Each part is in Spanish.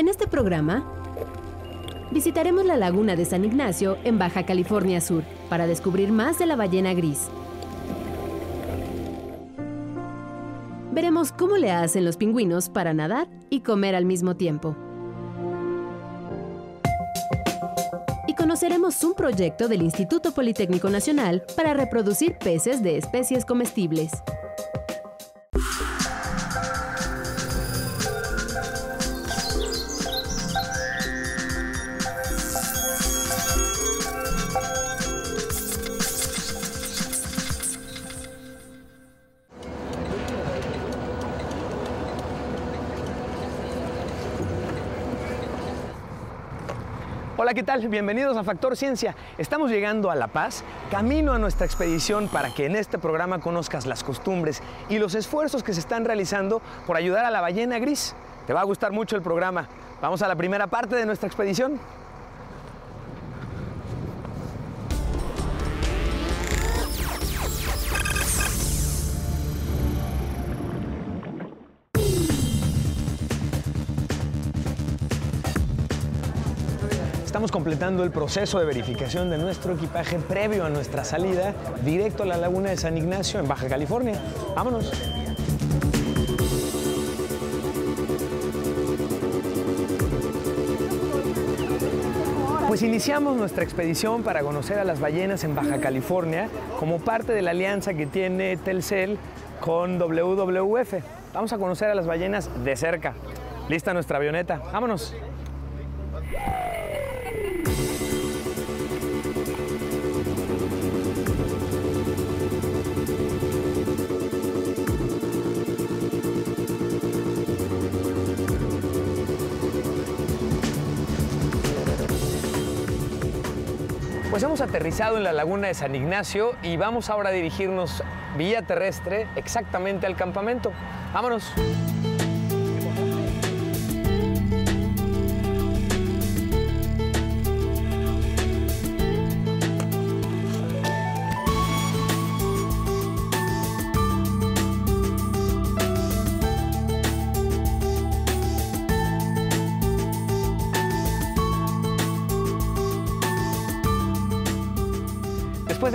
En este programa visitaremos la laguna de San Ignacio en Baja California Sur para descubrir más de la ballena gris. Veremos cómo le hacen los pingüinos para nadar y comer al mismo tiempo. Y conoceremos un proyecto del Instituto Politécnico Nacional para reproducir peces de especies comestibles. Hola, ¿qué tal? Bienvenidos a Factor Ciencia. Estamos llegando a La Paz, camino a nuestra expedición para que en este programa conozcas las costumbres y los esfuerzos que se están realizando por ayudar a la ballena gris. Te va a gustar mucho el programa. Vamos a la primera parte de nuestra expedición. Estamos completando el proceso de verificación de nuestro equipaje previo a nuestra salida directo a la laguna de San Ignacio en Baja California. Vámonos. Pues iniciamos nuestra expedición para conocer a las ballenas en Baja California como parte de la alianza que tiene Telcel con WWF. Vamos a conocer a las ballenas de cerca. Lista nuestra avioneta. Vámonos. Pues hemos aterrizado en la laguna de San Ignacio y vamos ahora a dirigirnos vía terrestre exactamente al campamento. Vámonos.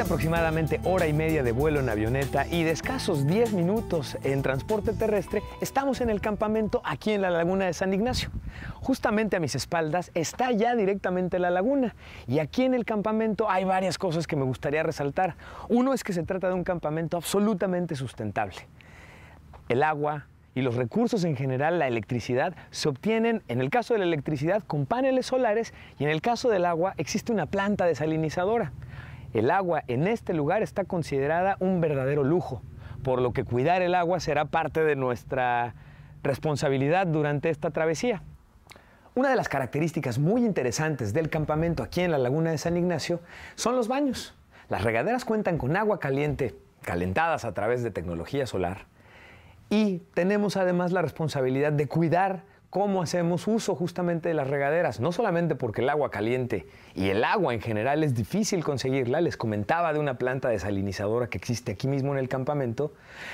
Aproximadamente hora y media de vuelo en avioneta y de escasos 10 minutos en transporte terrestre, estamos en el campamento aquí en la laguna de San Ignacio. Justamente a mis espaldas está ya directamente la laguna y aquí en el campamento hay varias cosas que me gustaría resaltar. Uno es que se trata de un campamento absolutamente sustentable. El agua, y los recursos en general, la electricidad, se obtienen, en el caso de la electricidad, con paneles solares y en el caso del agua existe una planta desalinizadora. El agua en este lugar está considerada un verdadero lujo, por lo que cuidar el agua será parte de nuestra responsabilidad durante esta travesía. Una de las características muy interesantes del campamento aquí en la laguna de San Ignacio son los baños. Las regaderas cuentan con agua caliente, calentadas a través de tecnología solar, y tenemos además la responsabilidad de cuidar cómo hacemos uso justamente de las regaderas, no solamente porque el agua caliente y el agua en general es difícil conseguirla, les comentaba de una planta desalinizadora que existe aquí mismo en el campamento,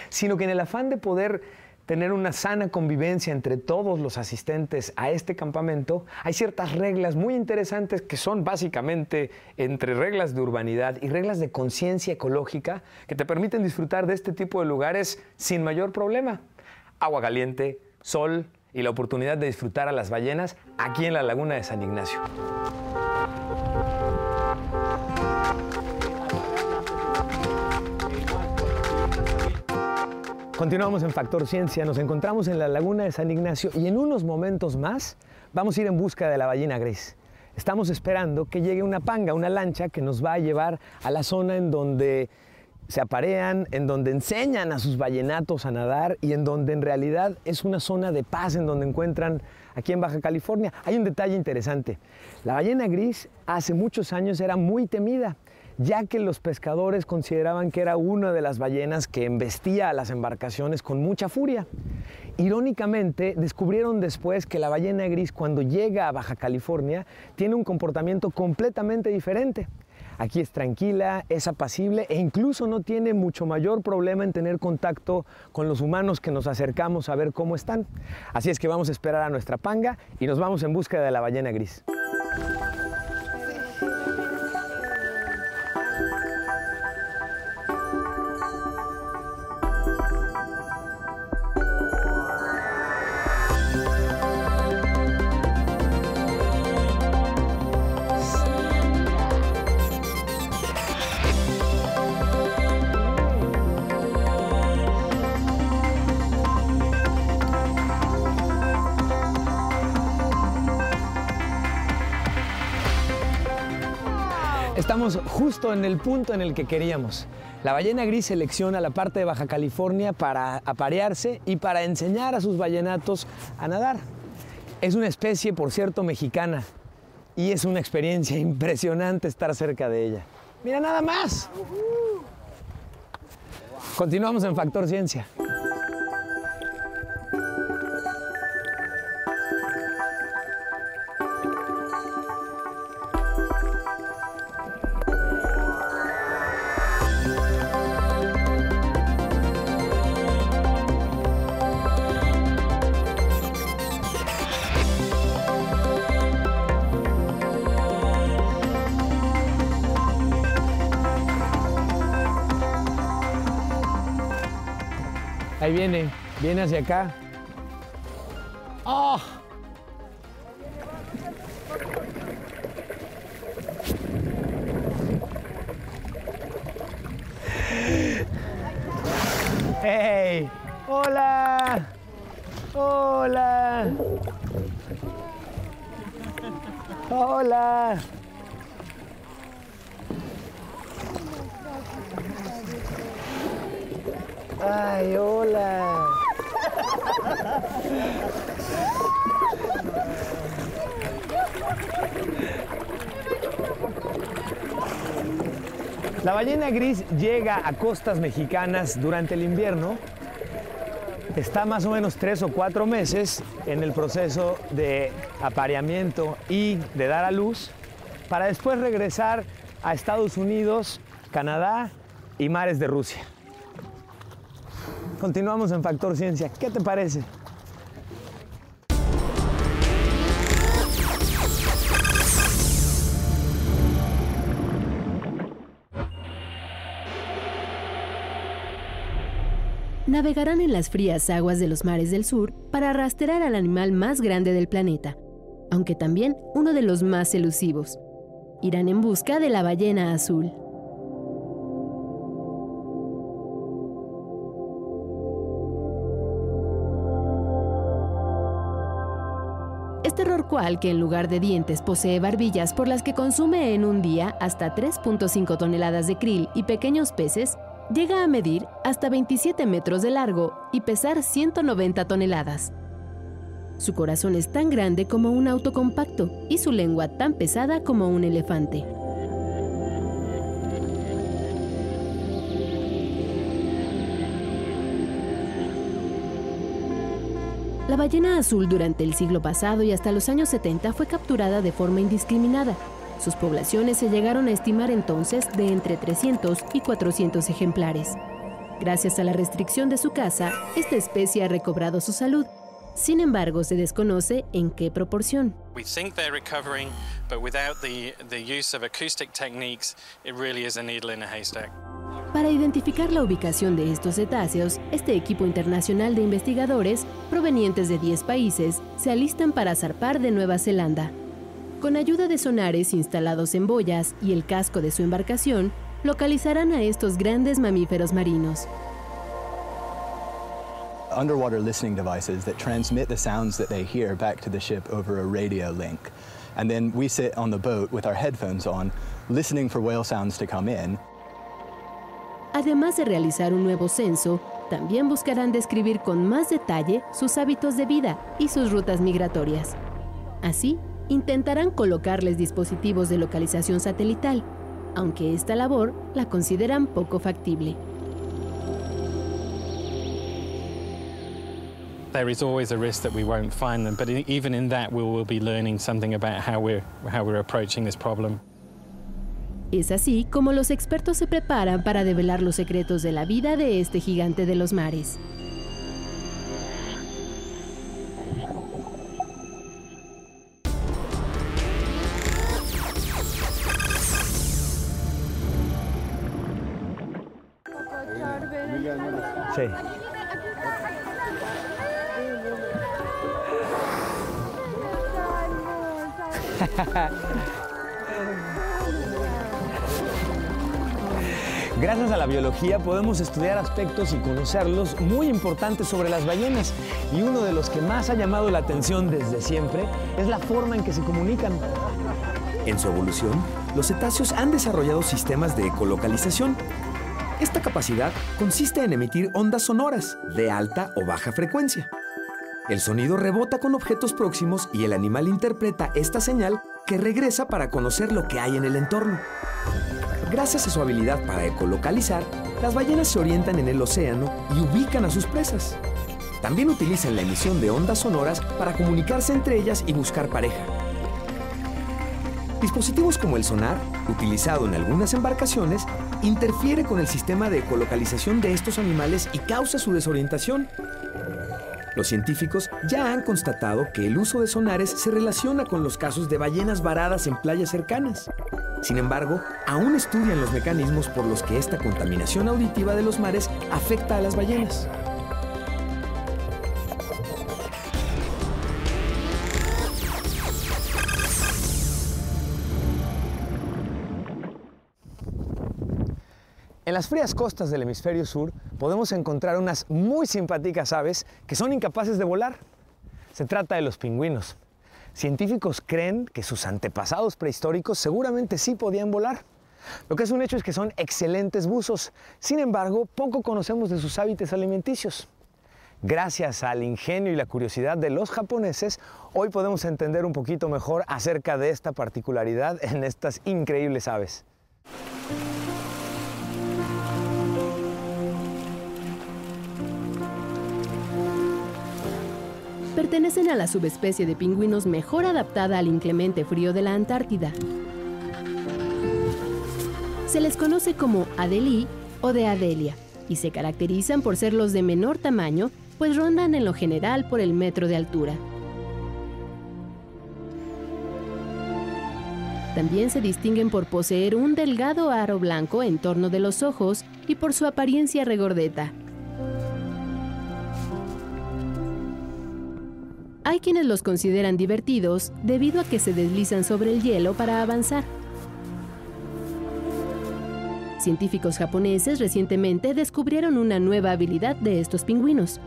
sino que en el afán de poder tener una sana convivencia entre todos los asistentes a este campamento, hay ciertas reglas muy interesantes que son básicamente entre reglas de urbanidad y reglas de conciencia ecológica que te permiten disfrutar de este tipo de lugares sin mayor problema. Agua caliente, sol, y la oportunidad de disfrutar a las ballenas aquí en la laguna de San Ignacio. Continuamos en Factor Ciencia, nos encontramos en la laguna de San Ignacio y en unos momentos más vamos a ir en busca de la ballena gris. Estamos esperando que llegue una panga, una lancha que nos va a llevar a la zona en donde se aparean, en donde enseñan a sus ballenatos a nadar y en donde en realidad es una zona de paz en donde encuentran aquí en Baja California. Hay un detalle interesante. La ballena gris hace muchos años era muy temida ya que los pescadores consideraban que era una de las ballenas que embestía a las embarcaciones con mucha furia. Irónicamente, descubrieron después que la ballena gris cuando llega a Baja California tiene un comportamiento completamente diferente. Aquí es tranquila, es apacible e incluso no tiene mucho mayor problema en tener contacto con los humanos que nos acercamos a ver cómo están. Así es que vamos a esperar a nuestra panga y nos vamos en búsqueda de la ballena gris. Estamos justo en el punto en el que queríamos. La ballena gris selecciona la parte de Baja California para aparearse y para enseñar a sus ballenatos a nadar. Es una especie, por cierto, mexicana y es una experiencia impresionante estar cerca de ella. Mira nada más. Continuamos en Factor Ciencia. Ahí viene, viene hacia acá. ¡Oh! ¡Hey! ¡Hola! ¡Hola! ¡Hola! Ay, hola. La ballena gris llega a costas mexicanas durante el invierno. Está más o menos tres o cuatro meses en el proceso de apareamiento y de dar a luz para después regresar a Estados Unidos, Canadá y mares de Rusia. Continuamos en Factor Ciencia. ¿Qué te parece? Navegarán en las frías aguas de los mares del sur para rastrear al animal más grande del planeta, aunque también uno de los más elusivos. Irán en busca de la ballena azul. Este rorcual, que en lugar de dientes posee barbillas por las que consume en un día hasta 3.5 toneladas de krill y pequeños peces, llega a medir hasta 27 metros de largo y pesar 190 toneladas. Su corazón es tan grande como un auto compacto y su lengua tan pesada como un elefante. La ballena azul durante el siglo pasado y hasta los años 70 fue capturada de forma indiscriminada. Sus poblaciones se llegaron a estimar entonces de entre 300 y 400 ejemplares. Gracias a la restricción de su caza, esta especie ha recobrado su salud. Sin embargo, se desconoce en qué proporción. We think they're recovering, but without the, the use of acoustic techniques, it really is a needle in a haystack. Para identificar la ubicación de estos cetáceos, este equipo internacional de investigadores, provenientes de 10 países, se alistan para zarpar de Nueva Zelanda. Con ayuda de sonares instalados en boyas y el casco de su embarcación, localizarán a estos grandes mamíferos marinos. underwater listening devices that transmit the sounds that they hear back to the ship over a radio link. And then we sit on the boat with our headphones on, listening for whale sounds to come in. Además de realizar un nuevo censo, también buscarán describir con más detalle sus hábitos de vida y sus rutas migratorias. Así, intentarán colocarles dispositivos de localización satelital, aunque esta labor la consideran poco factible. There is always a risk that we won't find them, but even in that, we will be learning something about how we're, how we're approaching this problem. Es así como los expertos se preparan para develar los secretos de la vida de este gigante de los mares. Sí. Gracias a la biología podemos estudiar aspectos y conocerlos muy importantes sobre las ballenas y uno de los que más ha llamado la atención desde siempre es la forma en que se comunican. En su evolución, los cetáceos han desarrollado sistemas de ecolocalización. Esta capacidad consiste en emitir ondas sonoras de alta o baja frecuencia. El sonido rebota con objetos próximos y el animal interpreta esta señal que regresa para conocer lo que hay en el entorno. Gracias a su habilidad para ecolocalizar, las ballenas se orientan en el océano y ubican a sus presas. También utilizan la emisión de ondas sonoras para comunicarse entre ellas y buscar pareja. Dispositivos como el sonar, utilizado en algunas embarcaciones, interfiere con el sistema de ecolocalización de estos animales y causa su desorientación. Los científicos ya han constatado que el uso de sonares se relaciona con los casos de ballenas varadas en playas cercanas. Sin embargo, aún estudian los mecanismos por los que esta contaminación auditiva de los mares afecta a las ballenas. En las frías costas del hemisferio sur podemos encontrar unas muy simpáticas aves que son incapaces de volar. Se trata de los pingüinos. Científicos creen que sus antepasados prehistóricos seguramente sí podían volar. Lo que es un hecho es que son excelentes buzos. Sin embargo, poco conocemos de sus hábitos alimenticios. Gracias al ingenio y la curiosidad de los japoneses, hoy podemos entender un poquito mejor acerca de esta particularidad en estas increíbles aves. Pertenecen a la subespecie de pingüinos mejor adaptada al inclemente frío de la Antártida. Se les conoce como Adelie o de Adelia y se caracterizan por ser los de menor tamaño, pues rondan en lo general por el metro de altura. También se distinguen por poseer un delgado aro blanco en torno de los ojos y por su apariencia regordeta. Hay quienes los consideran divertidos debido a que se deslizan sobre el hielo para avanzar. Científicos japoneses recientemente descubrieron una nueva habilidad de estos pingüinos.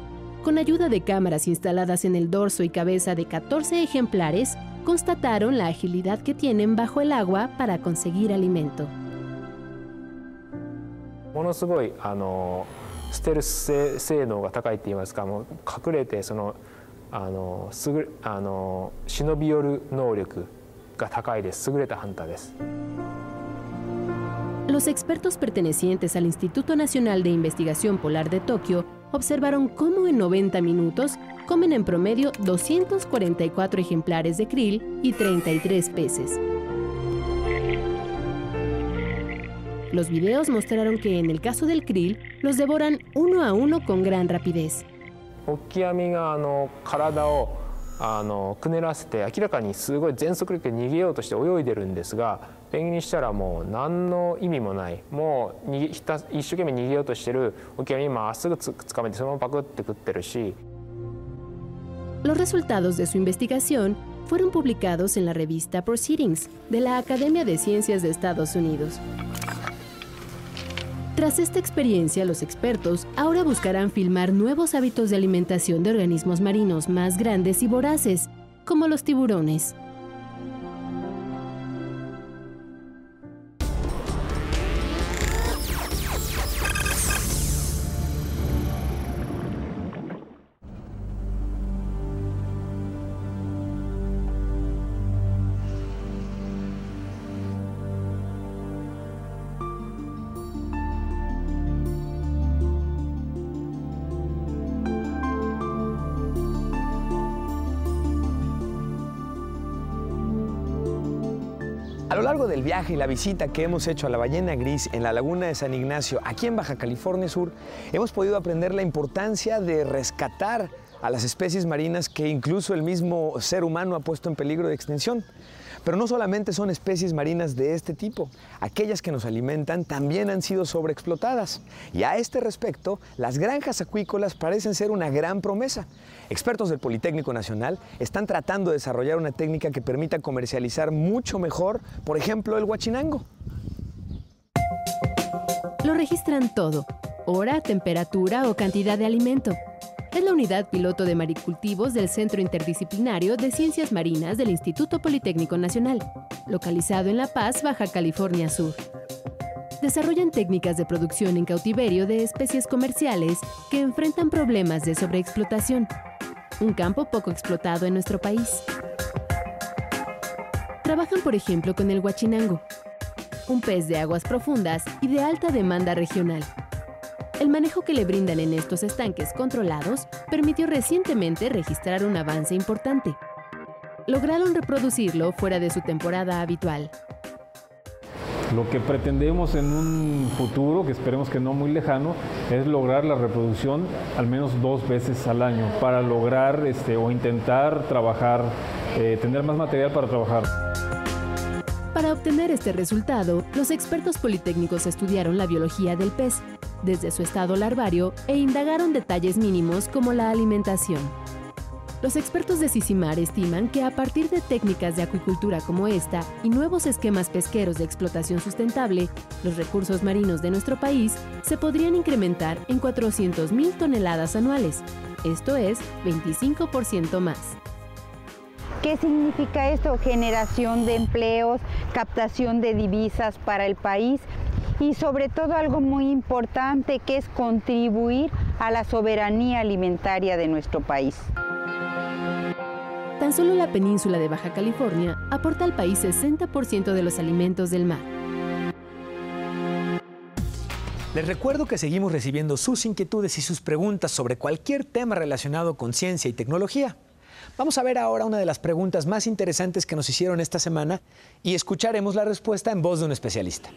Con ayuda de cámaras instaladas en el dorso y cabeza de 14 ejemplares, constataron la agilidad que tienen bajo el agua para conseguir alimento. ものすごいあのステルス性性能が高いって言いますかもう隠れてその あのすぐあの忍び寄る能力が高いです優れたハンターです Los expertos pertenecientes al Instituto Nacional de Investigación Polar de Tokio observaron cómo en 90 minutos comen en promedio 244 ejemplares de krill y 33 peces. Los videos mostraron que en el caso del krill los devoran uno a uno con gran rapidez. オキアミがあの体をあのくねらせて明らかにすごい全速力で逃げようとして泳いでるんですがペンギンにしたらもう何の意味もないもう逃げひた一生懸命逃げようとしてるオキアミまっすぐつつかめてそのままパクって食ってるし Los resultados de su investigación fueron publicados en la revista Proceedings de la Academia de Ciencias de Estados Unidos. Tras esta experiencia, los expertos ahora buscarán filmar nuevos hábitos de alimentación de organismos marinos más grandes y voraces, como los tiburones. A lo largo del viaje y la visita que hemos hecho a la ballena gris en la laguna de San Ignacio, aquí en Baja California Sur, hemos podido aprender la importancia de rescatar a las especies marinas que incluso el mismo ser humano ha puesto en peligro de extinción. Pero no solamente son especies marinas de este tipo, aquellas que nos alimentan también han sido sobreexplotadas. Y a este respecto, las granjas acuícolas parecen ser una gran promesa. Expertos del Politécnico Nacional están tratando de desarrollar una técnica que permita comercializar mucho mejor, por ejemplo, el huachinango. Lo registran todo, hora, temperatura o cantidad de alimento es la unidad piloto de maricultivos del Centro Interdisciplinario de Ciencias Marinas del Instituto Politécnico Nacional, localizado en La Paz, Baja California Sur. Desarrollan técnicas de producción en cautiverio de especies comerciales que enfrentan problemas de sobreexplotación, un campo poco explotado en nuestro país. Trabajan, por ejemplo, con el huachinango, un pez de aguas profundas y de alta demanda regional el manejo que le brindan en estos estanques controlados permitió recientemente registrar un avance importante. Lograron reproducirlo fuera de su temporada habitual. Lo que pretendemos en un futuro, que esperemos que no muy lejano, es lograr la reproducción al menos dos veces al año para lograr este, o intentar trabajar, eh, tener más material para trabajar. Para obtener este resultado, los expertos politécnicos estudiaron la biología del pez, desde su estado larvario e indagaron detalles mínimos como la alimentación. Los expertos de Sisimar estiman que a partir de técnicas de acuicultura como esta y nuevos esquemas pesqueros de explotación sustentable, los recursos marinos de nuestro país se podrían incrementar en 400.000 toneladas anuales, esto es 25% más. ¿Qué significa esto? Generación de empleos, captación de divisas para el país y sobre todo algo muy importante que es contribuir a la soberanía alimentaria de nuestro país. Tan solo la península de Baja California aporta al país 60% de los alimentos del mar. Les recuerdo que seguimos recibiendo sus inquietudes y sus preguntas sobre cualquier tema relacionado con ciencia y tecnología. Vamos a ver ahora una de las preguntas más interesantes que nos hicieron esta semana y escucharemos la respuesta en voz de un especialista.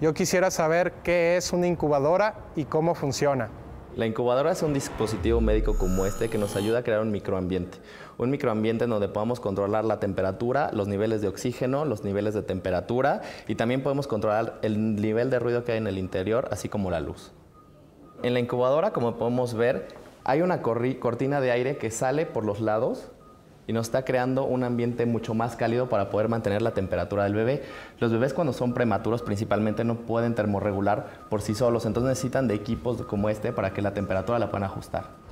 Yo quisiera saber qué es una incubadora y cómo funciona. La incubadora es un dispositivo médico como este que nos ayuda a crear un microambiente. Un microambiente en donde podamos controlar la temperatura, los niveles de oxígeno, los niveles de temperatura y también podemos controlar el nivel de ruido que hay en el interior, así como la luz. En la incubadora, como podemos ver, hay una cortina de aire que sale por los lados y nos está creando un ambiente mucho más cálido para poder mantener la temperatura del bebé. Los bebés cuando son prematuros principalmente no pueden termorregular por sí solos, entonces necesitan de equipos como este para que la temperatura la puedan ajustar.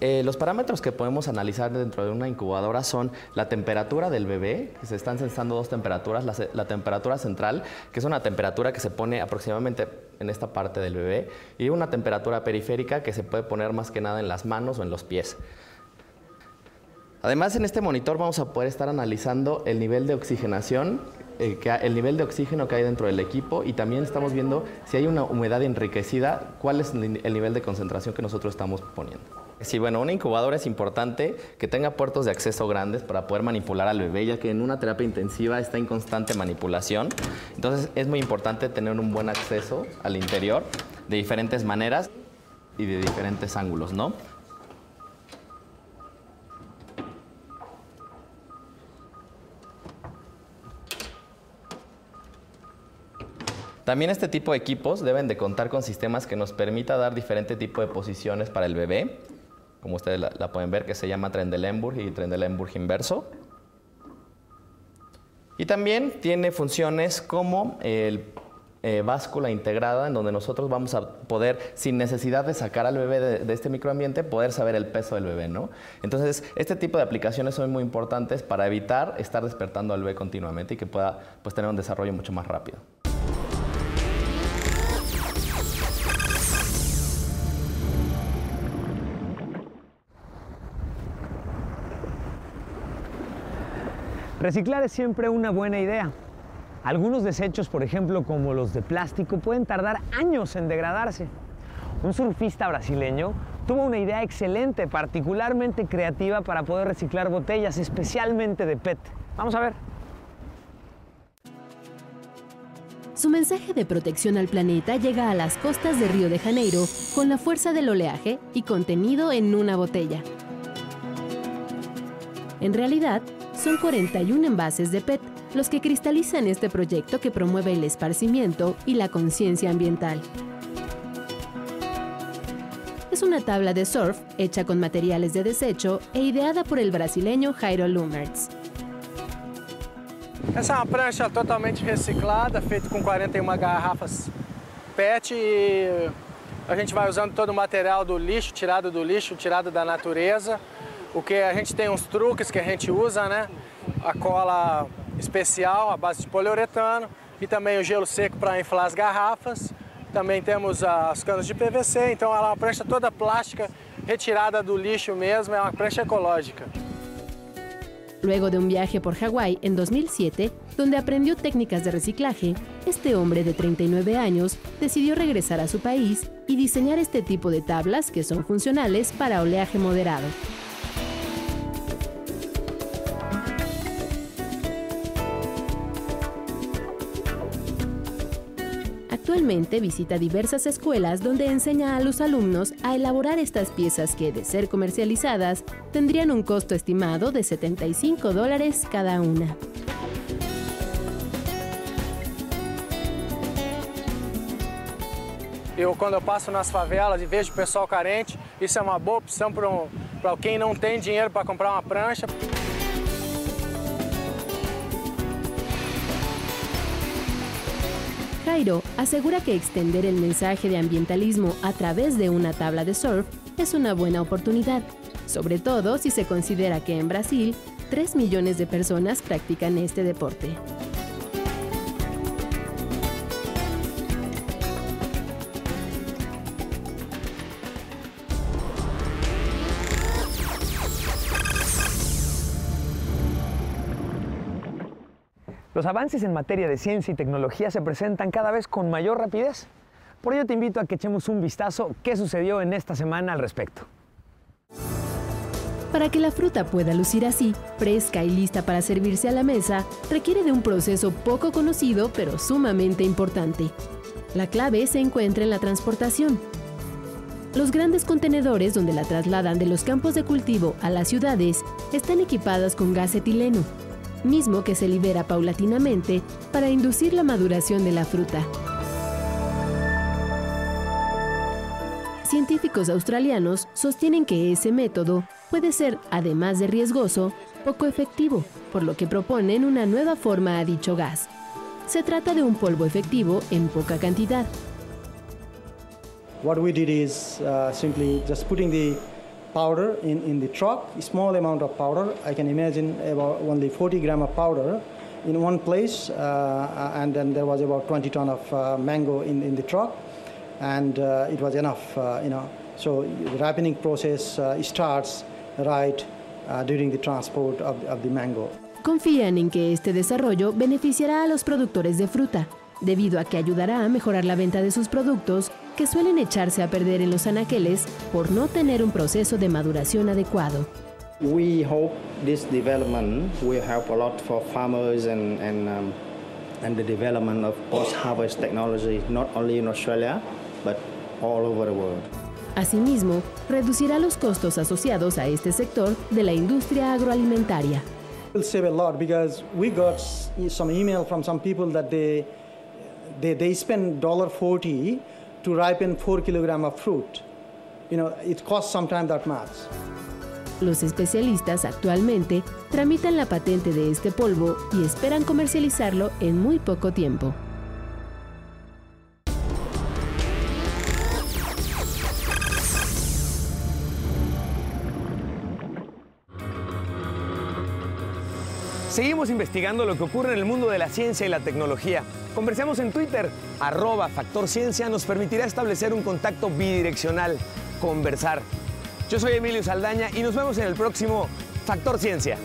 Eh, los parámetros que podemos analizar dentro de una incubadora son la temperatura del bebé, que se están censando dos temperaturas, la, temperatura central, que es una temperatura que se pone aproximadamente en esta parte del bebé, y una temperatura periférica que se puede poner más que nada en las manos o en los pies. Además, en este monitor vamos a poder estar analizando el nivel de oxigenación, eh, el nivel de oxígeno que hay dentro del equipo y también estamos viendo si hay una humedad enriquecida, cuál es el nivel de concentración que nosotros estamos poniendo. Sí, bueno, una incubadora es importante que tenga puertos de acceso grandes para poder manipular al bebé, ya que en una terapia intensiva está en constante manipulación. Entonces es muy importante tener un buen acceso al interior de diferentes maneras y de diferentes ángulos, ¿no? También este tipo de equipos deben de contar con sistemas que nos permita dar diferente tipo de posiciones para el bebé como ustedes la, pueden ver, que se llama Trendelenburg y Trendelenburg inverso. Y también tiene funciones como el eh, báscula integrada, en donde nosotros vamos a poder, sin necesidad de sacar al bebé de, este microambiente, poder saber el peso del bebé, ¿no? Entonces, este tipo de aplicaciones son muy importantes para evitar estar despertando al bebé continuamente y que pueda pues, tener un desarrollo mucho más rápido. Reciclar es siempre una buena idea. Algunos desechos, por ejemplo, como los de plástico, pueden tardar años en degradarse. Un surfista brasileño tuvo una idea excelente, particularmente creativa para poder reciclar botellas, especialmente de PET. Vamos a ver. Su mensaje de protección al planeta llega a las costas de Río de Janeiro con la fuerza del oleaje y contenido en una botella. En realidad, son 41 envases de PET los que cristalizan este proyecto que promueve el esparcimiento y la conciencia ambiental. Es una tabla de surf hecha con materiales de desecho e ideada por el brasileño Jairo Lumertz. Essa é uma prancha totalmente reciclada, feita com 41 garrafas PET e a gente vai usando todo o material do lixo, tirado do lixo, tirado da natureza. O que a gente tem uns truques que a gente usa, né? A cola especial à base de poliuretano e também o gelo seco para inflar as garrafas. Também temos as canas de PVC, então ela é uma prancha toda plástica, retirada do lixo mesmo, é uma prancha ecológica. Luego de un viaje por Hawái en 2007, donde aprendió técnicas de reciclaje, este hombre de 39 años decidió regresar a su país y diseñar este tipo de tablas que son funcionales para oleaje moderado. Actualmente visita diversas escuelas donde enseña a los alumnos a elaborar estas piezas que, de ser comercializadas, tendrían un costo estimado de 75 dólares cada una. Eu, quando eu passo nas favelas e vejo pessoal carente, isso é uma boa opção para um, quem não tem dinheiro para comprar uma prancha. Jairo asegura que extender el mensaje de ambientalismo a través de una tabla de surf es una buena oportunidad, sobre todo si se considera que en Brasil 3 millones de personas practican este deporte. Los avances en materia de ciencia y tecnología se presentan cada vez con mayor rapidez. Por ello te invito a que echemos un vistazo qué sucedió en esta semana al respecto. Para que la fruta pueda lucir así, fresca y lista para servirse a la mesa, requiere de un proceso poco conocido pero sumamente importante. La clave se encuentra en la transportación. Los grandes contenedores donde la trasladan de los campos de cultivo a las ciudades están equipadas con gas etileno, mismo que se libera paulatinamente para inducir la maduración de la fruta. Científicos australianos sostienen que ese método puede ser, además de riesgoso, poco efectivo, por lo que proponen una nueva forma a dicho gas. Se trata de un polvo efectivo en poca cantidad. What we did is uh, simply just putting the powder in, in the truck, small amount of powder. I can imagine about only 40 gram of powder in one place, uh, and then there was about 20 ton of uh, mango in, in the truck, and uh, it was enough, uh, you know. So the ripening process uh, starts right uh, during the transport of, of the mango. Confían en que este desarrollo beneficiará a los productores de fruta, debido a que ayudará a mejorar la venta de sus productos que suelen echarse a perder en los anaqueles por no tener un proceso de maduración adecuado. We hope this development will help a lot for farmers and, and, um, and the development of post-harvest technology, not only in Australia, but all over the world. Asimismo, reducirá los costos asociados a este sector de la industria agroalimentaria. It will save a lot because we got some email from some people that they they, they spend $1.40 to ripen 4 kilogram of fruit. You know, it costs sometimes that much. Los especialistas actualmente tramitan la patente de este polvo y esperan comercializarlo en muy poco tiempo. Seguimos investigando lo que ocurre en el mundo de la ciencia y la tecnología. Conversemos en Twitter, arroba Factor Ciencia nos permitirá establecer un contacto bidireccional, conversar. Yo soy Emilio Saldaña y nos vemos en el próximo Factor Ciencia.